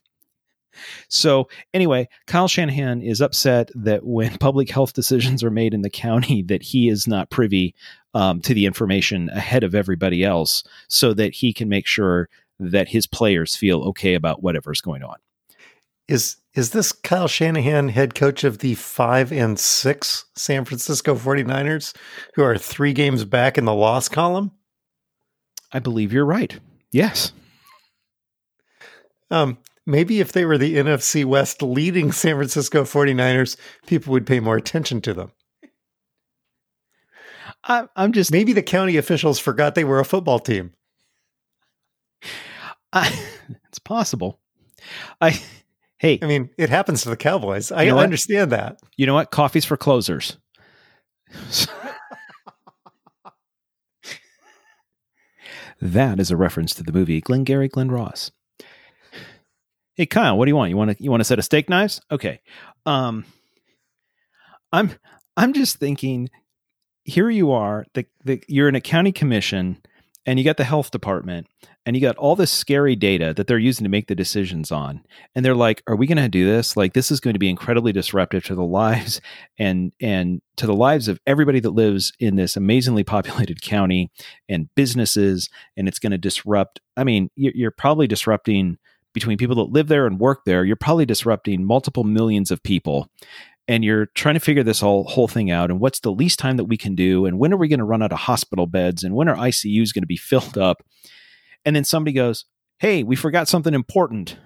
So anyway Kyle Shanahan is upset that when public health decisions are made in the county that he is not privy um, to the information ahead of everybody else so that he can make sure that his players feel okay about whatever's going on. Is is this Kyle Shanahan, head coach of the five and six San Francisco 49ers, who are three games back in the loss column? I believe you're right. Yes. Um, maybe if they were the NFC West leading San Francisco 49ers, people would pay more attention to them. I, I'm just Maybe the county officials forgot they were a football team. I, it's possible. I hey, I mean, it happens to the Cowboys. I know what? understand that. you know what? Coffee's for closers. that is a reference to the movie Glengarry Glen Ross. Hey Kyle, what do you want? You want to you want a set of steak knives? Okay. Um I'm I'm just thinking here you are, the, the you're in a county commission and you got the health department and you got all this scary data that they're using to make the decisions on. And they're like are we going to do this? Like this is going to be incredibly disruptive to the lives and and to the lives of everybody that lives in this amazingly populated county and businesses and it's going to disrupt i mean you're, probably disrupting between people that live there and work there you're probably disrupting multiple millions of people. And you're trying to figure this whole whole thing out and what's the least time that we can do and when are we going to run out of hospital beds and when are ICUs going to be filled up and then somebody goes hey we forgot something important.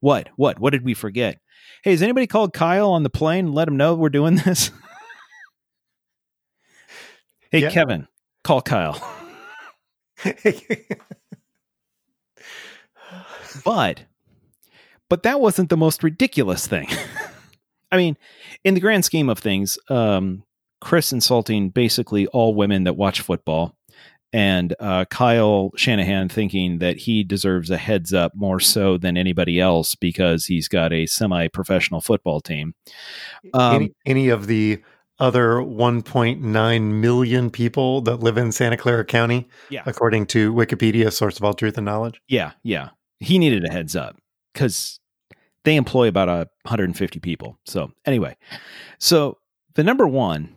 What? What? What did we forget? Hey has anybody called Kyle on the plane? And let him know we're doing this. Hey Yeah. Kevin call Kyle. But but that wasn't the most ridiculous thing. I mean in the grand scheme of things um chris insulting basically all women that watch football and uh, Kyle Shanahan thinking that he deserves a heads up more so than anybody else because he's got a semi-professional football team. Um, any, any of the other 1.9 million people that live in Santa Clara County, yeah. according to Wikipedia, source of all truth and knowledge. Yeah, yeah. He needed a heads up because they employ about 150 people. So anyway, so the number one,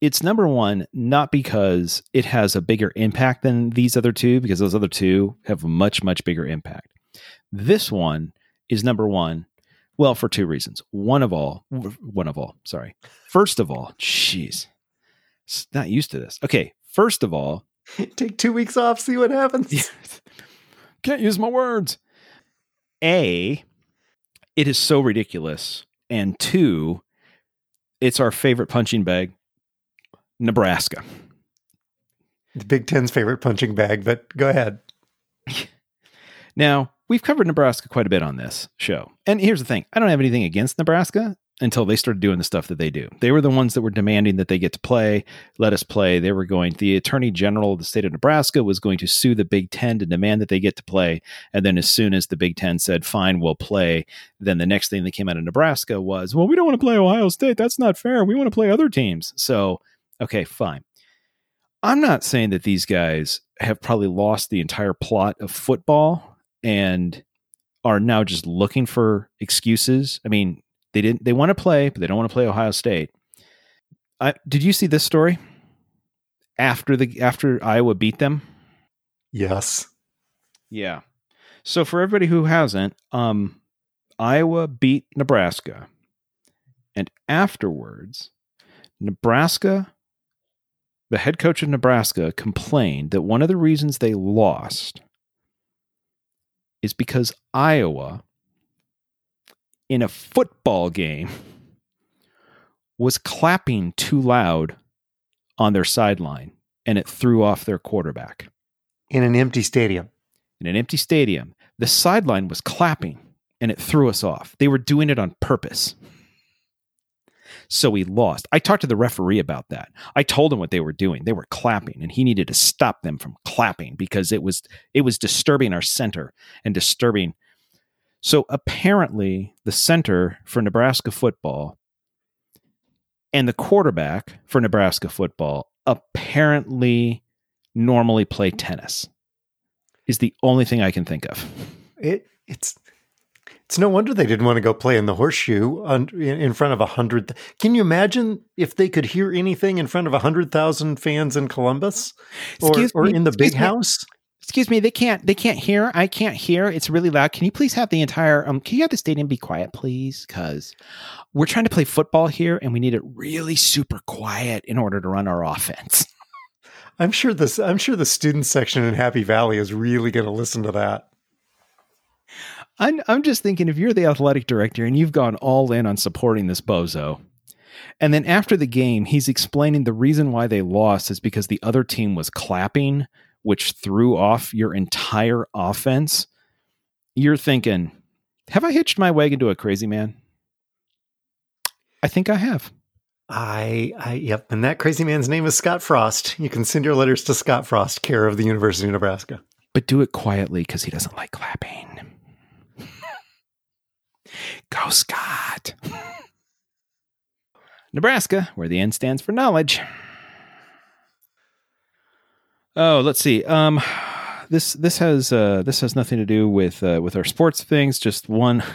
it's number one not because it has a bigger impact than these other two, because those other two have a much much bigger impact. This one is number one well, for two reasons. One of all, one of all, sorry. First of all, jeez, not used to this. Okay, first of all, take two weeks off, see what happens. Can't use my words. A, it is so ridiculous. And two, it's our favorite punching bag, Nebraska. The Big Ten's favorite punching bag, but go ahead. now, we've covered Nebraska quite a bit on this show. And here's the thing I don't have anything against Nebraska until they started doing the stuff that they do. They were the ones that were demanding that they get to play, let us play. They were going, the attorney general of the state of Nebraska was going to sue the Big Ten to demand that they get to play. And then as soon as the Big Ten said, fine, we'll play, then the next thing that came out of Nebraska was, well, we don't want to play Ohio State. That's not fair. We want to play other teams. So, okay, fine. I'm not saying that these guys have probably lost the entire plot of football and are now just looking for excuses. I mean, they didn't they want to play, but they don't want to play Ohio State. I, did you see this story after the after Iowa beat them? Yes. Yeah. So for everybody who hasn't, um, Iowa beat Nebraska, and afterwards, Nebraska, the head coach of Nebraska, complained that one of the reasons they lost is because Iowa, in a football game, was clapping too loud on their sideline and it threw off their quarterback. In an empty stadium. In an empty stadium. The sideline was clapping and it threw us off. They were doing it on purpose. So he lost. I talked to the referee about that. I told him what they were doing. They were clapping and he needed to stop them from clapping because it was it was disturbing our center and disturbing. So apparently the center for Nebraska football and the quarterback for Nebraska football apparently normally play tennis. Is the only thing I can think of. It it's it's no wonder they didn't want to go play in the horseshoe in front of a hundred. Can you imagine if they could hear anything in front of a hundred thousand fans in Columbus, or, or in the big me. house? Excuse me, they can't. They can't hear. I can't hear. It's really loud. Can you please have the entire? Um, can you have the stadium be quiet, please? Because we're trying to play football here, and we need it really super quiet in order to run our offense. I'm sure this. I'm sure the student section in Happy Valley is really going to listen to that. I'm, I'm just thinking if you're the athletic director and you've gone all in on supporting this bozo, and then after the game, he's explaining the reason why they lost is because the other team was clapping, which threw off your entire offense. You're thinking, have I hitched my wagon to a crazy man? I think I have. I, I, yep. And that crazy man's name is Scott Frost. You can send your letters to Scott Frost, care of the University of Nebraska. But do it quietly because he doesn't like clapping. Go, Scott. Nebraska, where the N stands for knowledge. Oh, let's see. Um, this this has uh, this has nothing to do with uh, with our sports things. Just one.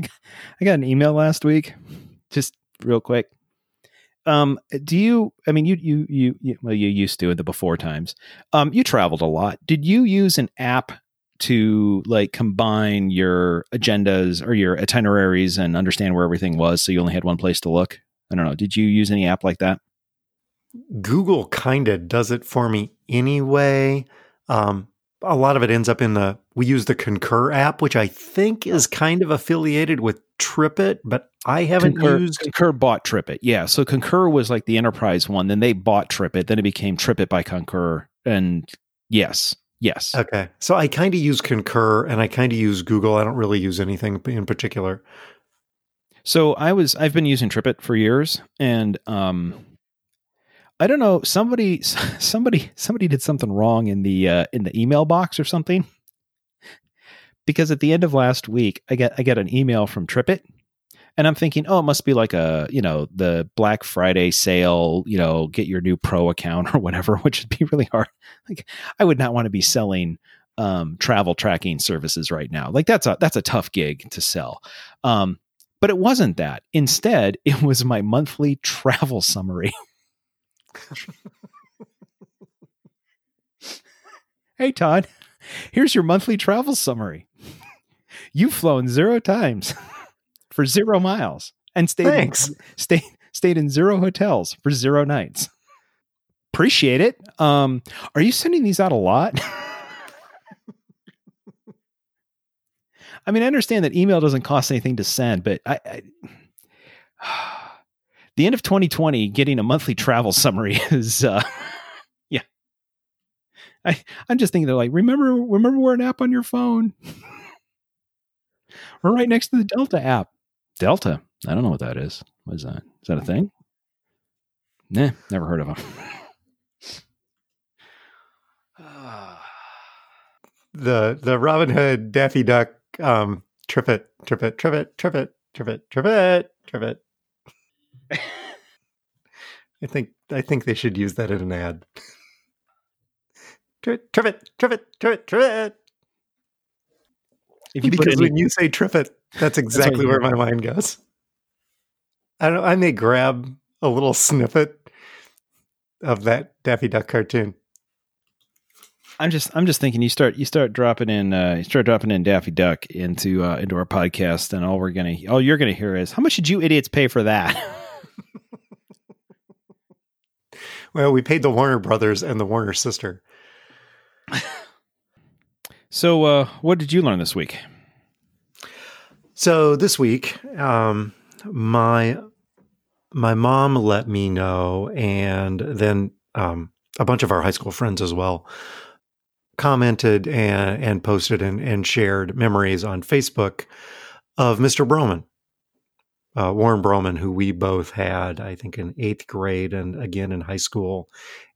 I got an email last week, just real quick. Um, do you? I mean, you, you you you well, you used to in the before times. Um, you traveled a lot. Did you use an app to like combine your agendas or your itineraries and understand where everything was so you only had one place to look? I don't know. Did you use any app like that? Google kind of does it for me anyway. Um, a lot of it ends up in the we use the Concur app, which I think is kind of affiliated with TripIt, but I haven't Concur, used Concur bought TripIt. Yeah, so Concur was like the enterprise one. Then they bought TripIt. Then it became TripIt by Concur. And yes, Yes. Okay. So I kind of use Concur and I kind of use Google. I don't really use anything in particular. So I was I've been using TripIt for years and um I don't know. Somebody, somebody, somebody did something wrong in the uh, in the email box or something. Because at the end of last week, I get I get an email from TripIt, and I'm thinking, oh, it must be like a you know the Black Friday sale, you know, get your new Pro account or whatever, which would be really hard. Like, I would not want to be selling um, travel tracking services right now. Like that's a that's a tough gig to sell. Um, but it wasn't that. Instead, it was my monthly travel summary. hey Todd, here's your monthly travel summary. You've flown zero times for zero miles and stayed Thanks. In, stayed stayed in zero hotels for zero nights. Appreciate it. Um, are you sending these out a lot? I mean, I understand that email doesn't cost anything to send, but I, I the end of 2020, getting a monthly travel summary is, uh, yeah. I I'm just thinking they're like, remember, remember, we're an app on your phone. we're right next to the Delta app. Delta. I don't know what that is. What is that? Is that a thing? Nah, never heard of them. the the Robin Hood Daffy Duck um trip it, trip it, trip it, trip it, trip it, trip it, trip it. I think I think they should use that in an ad. Trip it, trip it, trip it, trip it, trip it. If you put because any, when you say trip it, that's exactly you where my mind goes. I don't. I may grab a little snippet of that Daffy Duck cartoon. I'm just I'm just thinking you start you start dropping in uh, you start dropping in Daffy Duck into uh, into our podcast, and all we're gonna all you're gonna hear is how much did you idiots pay for that? Well, we paid the Warner Brothers and the Warner sister. so, uh, what did you learn this week? So this week, um, my my mom let me know, and then um, a bunch of our high school friends as well commented and, and posted and, and shared memories on Facebook of Mr. Broman, uh, Warren Broman, who we both had, I think, in eighth grade and again in high school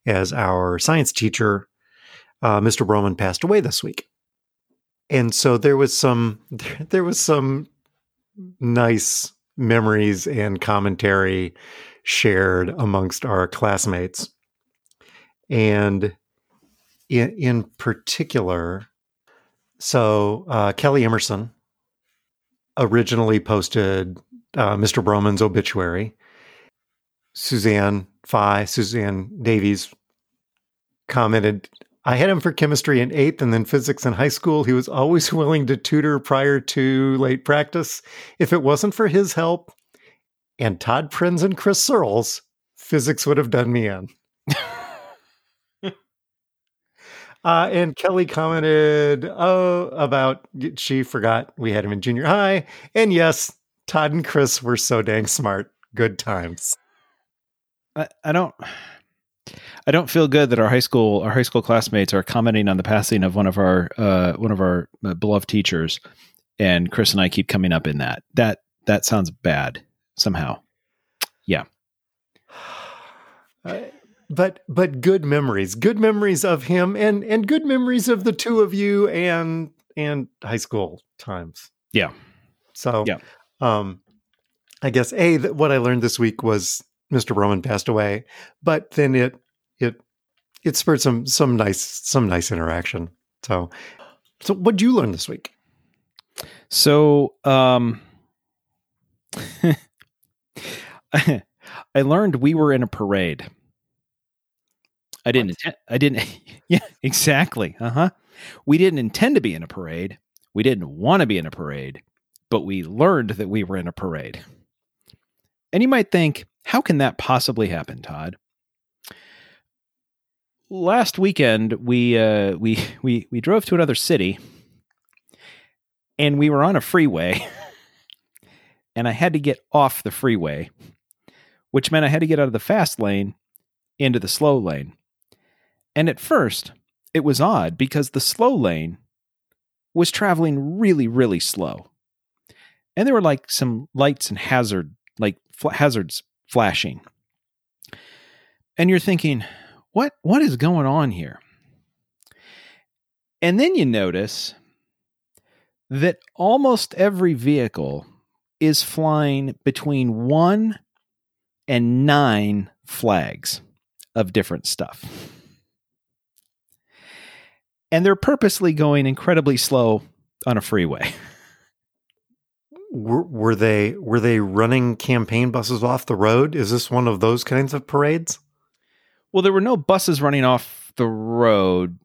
as our science teacher. Uh, Mr. Broman passed away this week, and so there was some there was some nice memories and commentary shared amongst our classmates, and in in particular, so uh, Kelly Emerson originally posted uh, Mr. Broman's obituary. Suzanne Phi, Suzanne Davies commented, I had him for chemistry in eighth and then physics in high school. He was always willing to tutor prior to late practice. If it wasn't for his help and Todd Prinz and Chris Searles, physics would have done me in. Uh, and Kelly commented, oh, about she forgot we had him in junior high. And yes, Todd and Chris were so dang smart. Good times. I, I don't I don't feel good that our high school our high school classmates are commenting on the passing of one of our uh, one of our uh, beloved teachers, and Chris and I keep coming up in that that that sounds bad somehow. Yeah, Uh, but but good memories, good memories of him, and and good memories of the two of you, and and high school times. Yeah. So Yeah. um, I guess a what I learned this week was Mr. Broman passed away, but then it it it spurred some some nice some nice interaction. So so what did you learn this week? So, um, I learned we were in a parade. I didn't. I didn't. Yeah, exactly. Uh huh. We didn't intend to be in a parade. We didn't want to be in a parade, but we learned that we were in a parade. And you might think, how can that possibly happen, Todd? Last weekend, we uh, we we we drove to another city, and we were on a freeway, and I had to get off the freeway, which meant I had to get out of the fast lane into the slow lane. And at first, it was odd because the slow lane was traveling really, really slow. And there were like some lights and hazard, like fl- hazards flashing. and you're thinking, what what is going on here? And then you notice that almost every vehicle is flying between one and nine flags of different stuff. And they're purposely going incredibly slow on a freeway. Were, were they were they running campaign buses off the road? Is this one of those kinds of parades? Well, there were no buses running off the road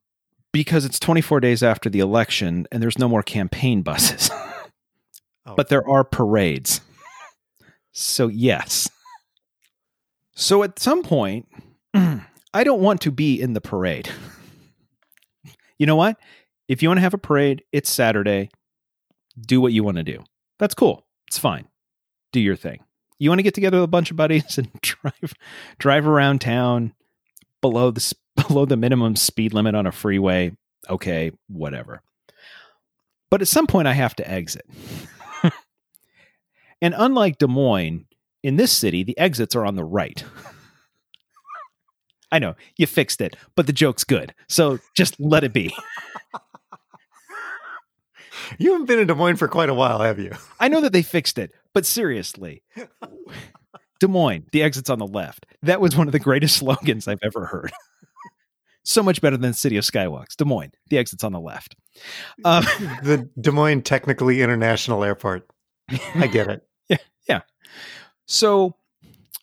because it's 24 days after the election and there's no more campaign buses. oh. But there are parades. So, yes. So, at some point, I don't want to be in the parade. You know what? If you want to have a parade, it's Saturday. Do what you want to do. That's cool. It's fine. Do your thing. You want to get together with a bunch of buddies and drive drive around town below the below the minimum speed limit on a freeway. Okay, whatever. But at some point I have to exit. and unlike Des Moines, in this city the exits are on the right. I know, you fixed it, but the joke's good. So just let it be. You haven't been in Des Moines for quite a while, have you? I know that they fixed it, but seriously. Des Moines, the exit's on the left. That was one of the greatest slogans I've ever heard. so much better than City of Skywalks. Des Moines, the exit's on the left. Um, the Des Moines Technically International Airport. I get it. yeah, yeah. So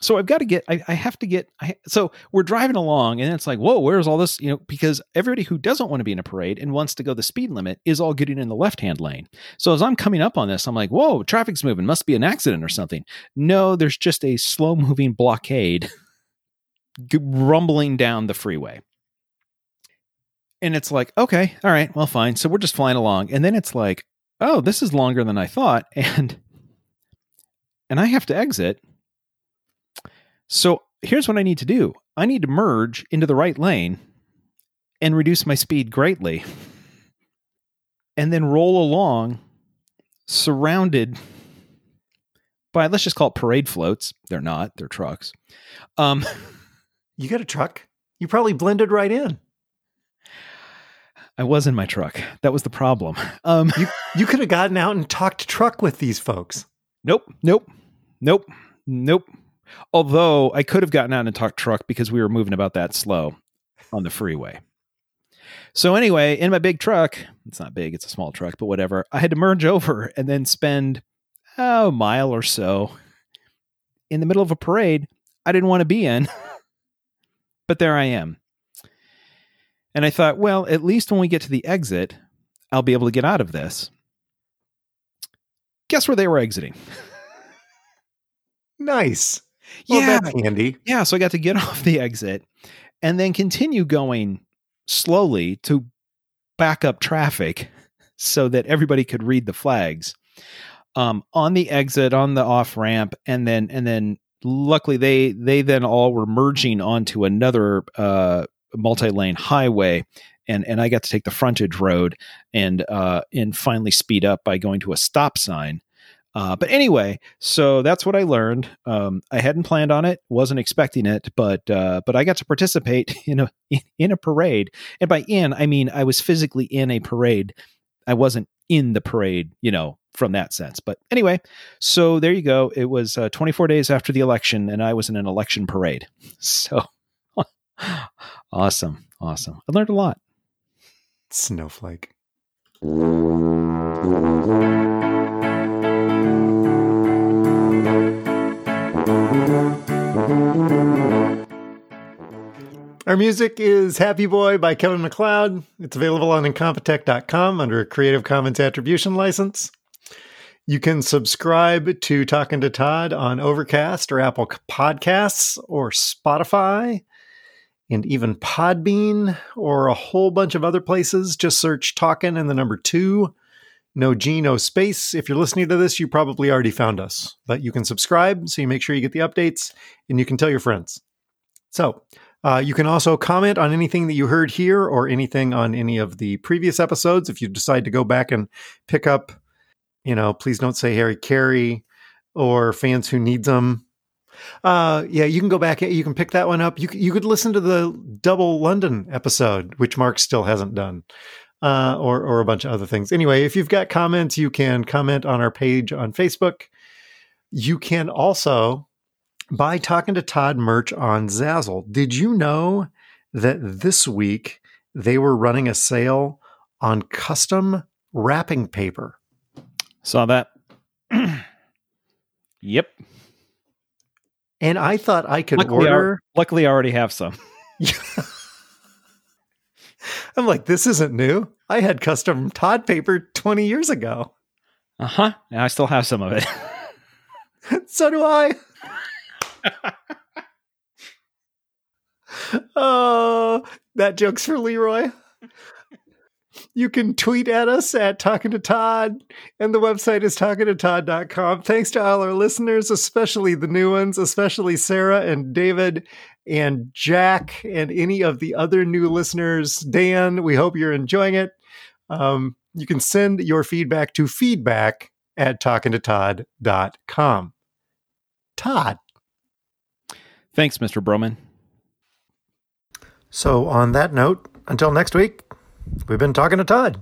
so I've got to get, I, I have to get, I, so we're driving along and it's like, whoa, where's all this? You know, because everybody who doesn't want to be in a parade and wants to go the speed limit is all getting in the left hand lane. So as I'm coming up on this, I'm like, whoa, traffic's moving, must be an accident or something. No, there's just a slow moving blockade rumbling down the freeway. And it's like, okay, all right, well, fine. So we're just flying along. And then it's like, oh, this is longer than I thought. And, and I have to exit so here's what I need to do I need to merge into the right lane and reduce my speed greatly, and then roll along surrounded by, let's just call it parade floats. They're not, they're trucks. Um, you got a truck? You probably blended right in. I was in my truck. That was the problem. Um, you, you could have gotten out and talked truck with these folks. Nope, nope, nope, nope. Although I could have gotten out and talked truck because we were moving about that slow on the freeway. So anyway, in my big truck, it's not big, it's a small truck, but whatever. I had to merge over and then spend oh, a mile or so in the middle of a parade I didn't want to be in. but there I am. And I thought, well, at least when we get to the exit, I'll be able to get out of this. Guess where they were exiting? nice. Well, yeah, that's handy. Yeah, so I got to get off the exit and then continue going slowly to back up traffic so that everybody could read the flags um, on the exit on the off ramp and then and then luckily they they then all were merging onto another uh, multi-lane highway and and I got to take the frontage road and uh, and finally speed up by going to a stop sign uh, but anyway, so that's what I learned. Um, I hadn't planned on it, wasn't expecting it, but uh, but I got to participate in a in a parade, and by in I mean I was physically in a parade. I wasn't in the parade, you know, from that sense. But anyway, so there you go. It was uh, 24 days after the election, and I was in an election parade. So awesome, awesome. I learned a lot. Snowflake. Our music is Happy Boy by Kevin MacLeod. It's available on Incompetech.com under a Creative Commons Attribution license. You can subscribe to Talking to Todd on Overcast or Apple Podcasts or Spotify and even Podbean or a whole bunch of other places. Just search Talking and the number two no G, no space. If you're listening to this, you probably already found us, but you can subscribe so you make sure you get the updates and you can tell your friends. So, uh, you can also comment on anything that you heard here or anything on any of the previous episodes. If you decide to go back and pick up, you know, please don't say Harry Carey or fans who needs them. Uh, yeah, you can go back. You can pick that one up. You you could listen to the double London episode, which Mark still hasn't done, uh, or or a bunch of other things. Anyway, if you've got comments, you can comment on our page on Facebook. You can also buy Talking to Todd merch on Zazzle. Did you know that this week they were running a sale on custom wrapping paper? Saw that. yep. And I thought I could Luckily, I, order. luckily, I already have some. I'm like, this isn't new. I had custom Todd paper 20 years ago. Uh huh. I still have some of it. so do I. oh, that joke's for Leroy. You can tweet at us at Talking to Todd, and the website is talkingtotodd.com. Thanks to all our listeners, especially the new ones, especially Sarah and David and Jack and any of the other new listeners. Dan, we hope you're enjoying it. Um, you can send your feedback to feedback at talkingtotodd.com. Todd. Thanks, Mr. Broman. So, on that note, until next week, we've been talking to Todd.